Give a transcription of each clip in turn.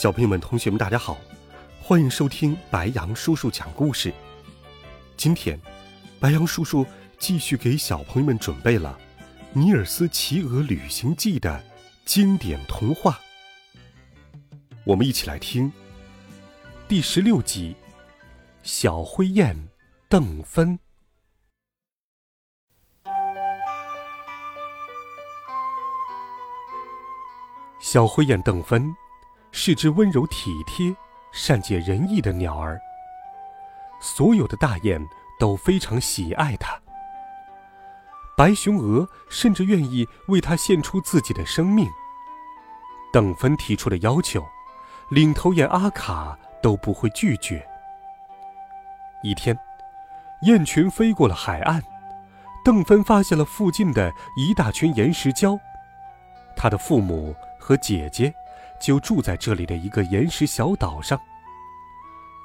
小朋友们、同学们，大家好，欢迎收听白羊叔叔讲故事。今天，白羊叔叔继续给小朋友们准备了《尼尔斯骑鹅旅行记》的经典童话。我们一起来听第十六集《小灰雁邓芬》。小灰雁邓芬。是只温柔体贴、善解人意的鸟儿。所有的大雁都非常喜爱它。白熊鹅甚至愿意为它献出自己的生命。邓芬提出的要求，领头雁阿卡都不会拒绝。一天，雁群飞过了海岸，邓芬发现了附近的一大群岩石礁。他的父母和姐姐。就住在这里的一个岩石小岛上。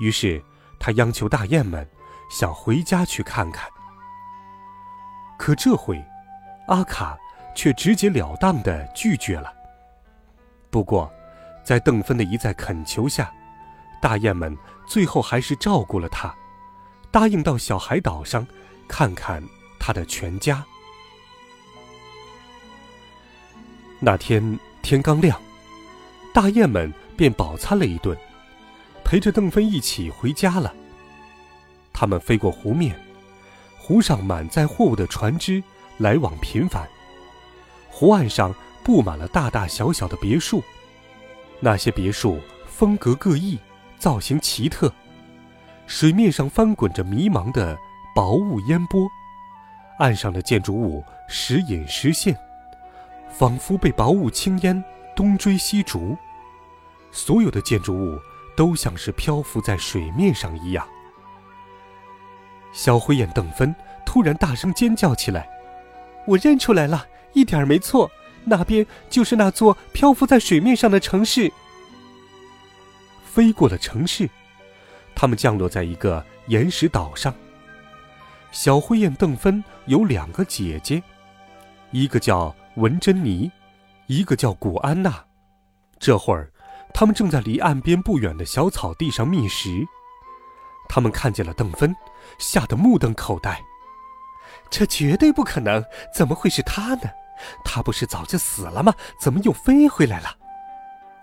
于是，他央求大雁们想回家去看看。可这回，阿卡却直截了当的拒绝了。不过，在邓芬的一再恳求下，大雁们最后还是照顾了他，答应到小海岛上看看他的全家。那天天刚亮。大雁们便饱餐了一顿，陪着邓芬一起回家了。他们飞过湖面，湖上满载货物的船只来往频繁，湖岸上布满了大大小小的别墅，那些别墅风格各异，造型奇特。水面上翻滚着迷茫的薄雾烟波，岸上的建筑物时隐时现，仿佛被薄雾轻烟东追西逐。所有的建筑物都像是漂浮在水面上一样。小灰眼邓芬突然大声尖叫起来：“我认出来了，一点儿没错，那边就是那座漂浮在水面上的城市。”飞过了城市，他们降落在一个岩石岛上。小灰雁邓芬有两个姐姐，一个叫文珍妮，一个叫古安娜。这会儿。他们正在离岸边不远的小草地上觅食，他们看见了邓芬，吓得目瞪口呆。这绝对不可能！怎么会是他呢？他不是早就死了吗？怎么又飞回来了？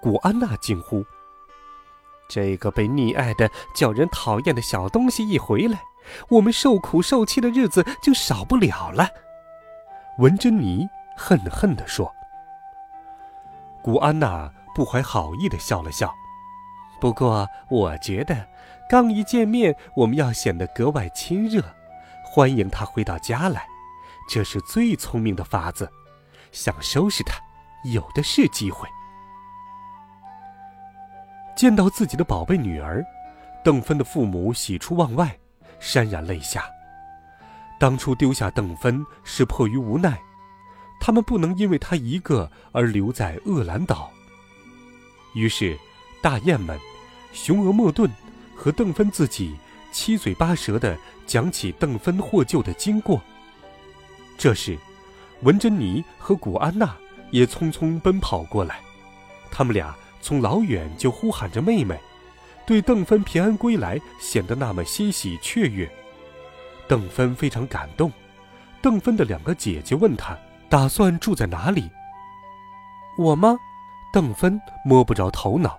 古安娜惊呼：“这个被溺爱的、叫人讨厌的小东西一回来，我们受苦受气的日子就少不了了。”文珍妮恨恨地说：“古安娜。”不怀好意的笑了笑，不过我觉得，刚一见面，我们要显得格外亲热，欢迎他回到家来，这是最聪明的法子。想收拾他，有的是机会。见到自己的宝贝女儿，邓芬的父母喜出望外，潸然泪下。当初丢下邓芬是迫于无奈，他们不能因为她一个而留在厄兰岛。于是，大雁们、雄鹅莫顿和邓芬自己七嘴八舌地讲起邓芬获救的经过。这时，文珍妮和古安娜也匆匆奔跑过来，他们俩从老远就呼喊着妹妹，对邓芬平安归来显得那么欣喜雀跃。邓芬非常感动。邓芬的两个姐姐问她：“打算住在哪里？”“我吗？”邓芬摸不着头脑，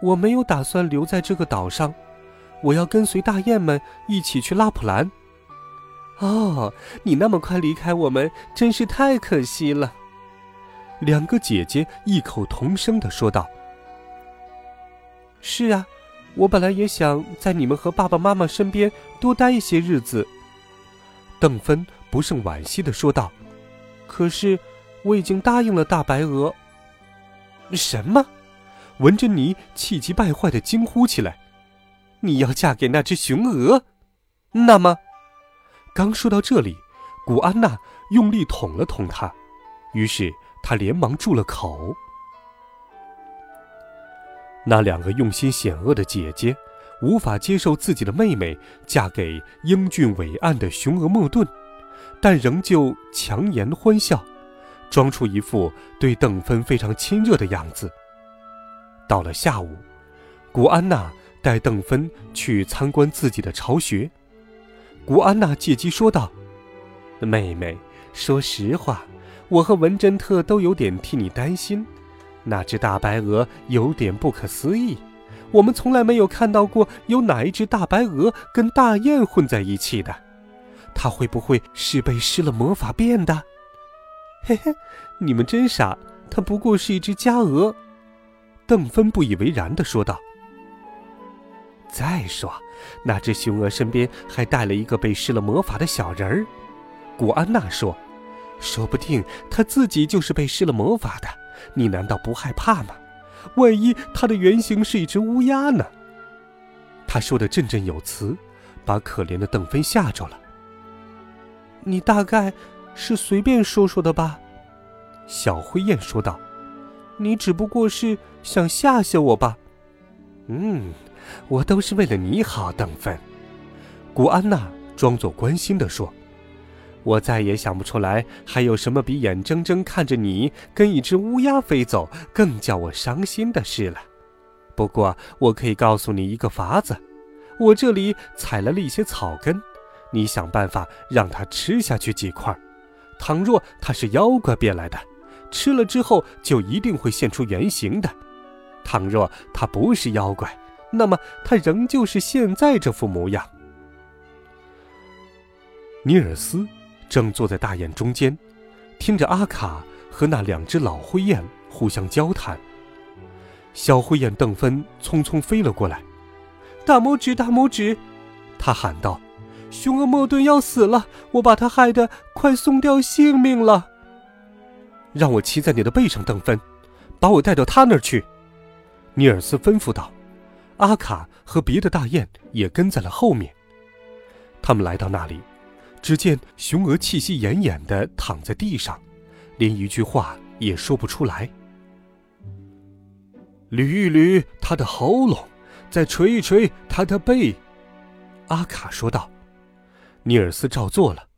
我没有打算留在这个岛上，我要跟随大雁们一起去拉普兰。哦，你那么快离开我们，真是太可惜了。两个姐姐异口同声的说道：“是啊，我本来也想在你们和爸爸妈妈身边多待一些日子。”邓芬不胜惋惜的说道：“可是，我已经答应了大白鹅。”什么？文珍妮气急败坏的惊呼起来：“你要嫁给那只雄鹅？那么……”刚说到这里，古安娜用力捅了捅他，于是他连忙住了口。那两个用心险恶的姐姐，无法接受自己的妹妹嫁给英俊伟岸的雄鹅莫顿，但仍旧强颜欢笑，装出一副对邓芬非常亲热的样子。到了下午，古安娜带邓芬去参观自己的巢穴。古安娜借机说道：“妹妹，说实话，我和文珍特都有点替你担心。那只大白鹅有点不可思议，我们从来没有看到过有哪一只大白鹅跟大雁混在一起的。它会不会是被施了魔法变的？”嘿嘿，你们真傻，它不过是一只家鹅。”邓芬不以为然地说道。再说，那只雄鹅身边还带了一个被施了魔法的小人儿。古安娜说：“说不定他自己就是被施了魔法的。你难道不害怕吗？万一他的原型是一只乌鸦呢？”他说的振振有词，把可怜的邓芬吓着了。你大概是随便说说的吧？小灰雁说道：“你只不过是想吓吓我吧？”嗯。我都是为了你好，邓芬。古安娜装作关心地说：“我再也想不出来还有什么比眼睁睁看着你跟一只乌鸦飞走更叫我伤心的事了。不过，我可以告诉你一个法子：我这里采来了一些草根，你想办法让它吃下去几块。倘若他是妖怪变来的，吃了之后就一定会现出原形的；倘若他不是妖怪，那么，他仍旧是现在这副模样。尼尔斯正坐在大雁中间，听着阿卡和那两只老灰雁互相交谈。小灰雁邓芬匆匆飞了过来，大拇指，大拇指，他喊道：“雄鹅莫顿要死了，我把他害得快送掉性命了。”让我骑在你的背上，邓芬，把我带到他那儿去。”尼尔斯吩咐道。阿卡和别的大雁也跟在了后面。他们来到那里，只见雄鹅气息奄奄地躺在地上，连一句话也说不出来。捋一捋他的喉咙，再捶一捶他的背，阿卡说道。尼尔斯照做了，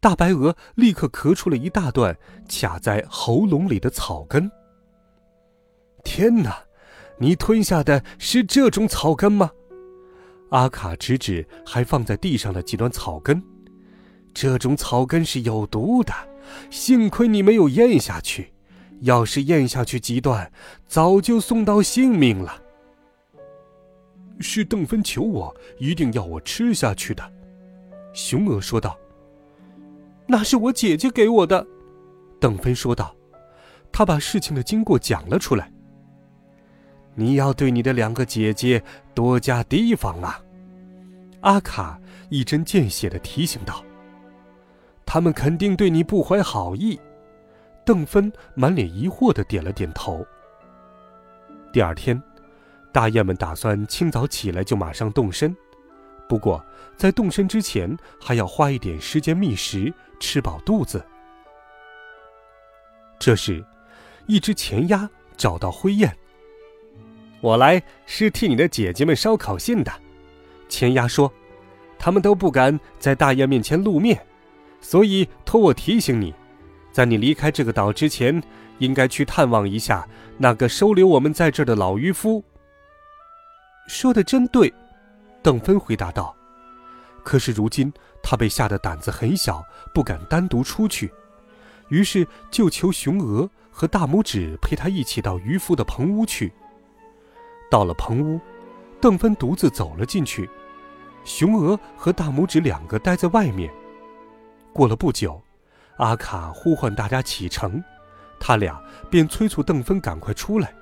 大白鹅立刻咳出了一大段卡在喉咙里的草根。天哪！你吞下的是这种草根吗？阿卡指指还放在地上的几段草根，这种草根是有毒的，幸亏你没有咽下去，要是咽下去几段，早就送到性命了。是邓芬求我一定要我吃下去的，雄鹅说道。那是我姐姐给我的，邓芬说道，他把事情的经过讲了出来。你要对你的两个姐姐多加提防啊！阿卡一针见血的提醒道。他们肯定对你不怀好意。邓芬满脸疑惑的点了点头。第二天，大雁们打算清早起来就马上动身，不过在动身之前还要花一点时间觅食，吃饱肚子。这时，一只前鸭找到灰雁。我来是替你的姐姐们捎考信的，前鸭说，他们都不敢在大雁面前露面，所以托我提醒你，在你离开这个岛之前，应该去探望一下那个收留我们在这儿的老渔夫。说的真对，邓芬回答道。可是如今他被吓得胆子很小，不敢单独出去，于是就求雄鹅和大拇指陪他一起到渔夫的棚屋去。到了棚屋，邓芬独自走了进去，雄鹅和大拇指两个待在外面。过了不久，阿卡呼唤大家启程，他俩便催促邓芬赶快出来。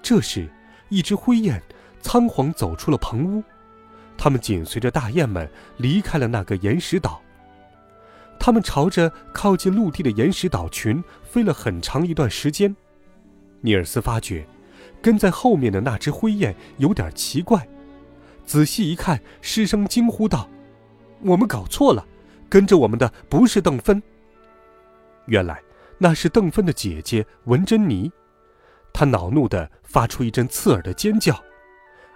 这时，一只灰雁仓皇走出了棚屋，他们紧随着大雁们离开了那个岩石岛。他们朝着靠近陆地的岩石岛群飞了很长一段时间。尼尔斯发觉，跟在后面的那只灰雁有点奇怪。仔细一看，失声惊呼道：“我们搞错了，跟着我们的不是邓芬。原来那是邓芬的姐姐文珍妮。”她恼怒地发出一阵刺耳的尖叫。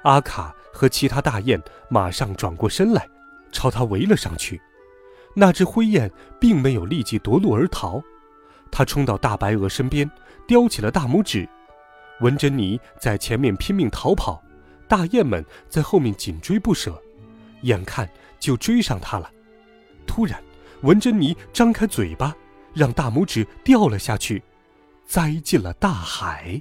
阿卡和其他大雁马上转过身来，朝他围了上去。那只灰雁并没有立即夺路而逃，它冲到大白鹅身边，叼起了大拇指。文珍妮在前面拼命逃跑，大雁们在后面紧追不舍，眼看就追上它了。突然，文珍妮张开嘴巴，让大拇指掉了下去，栽进了大海。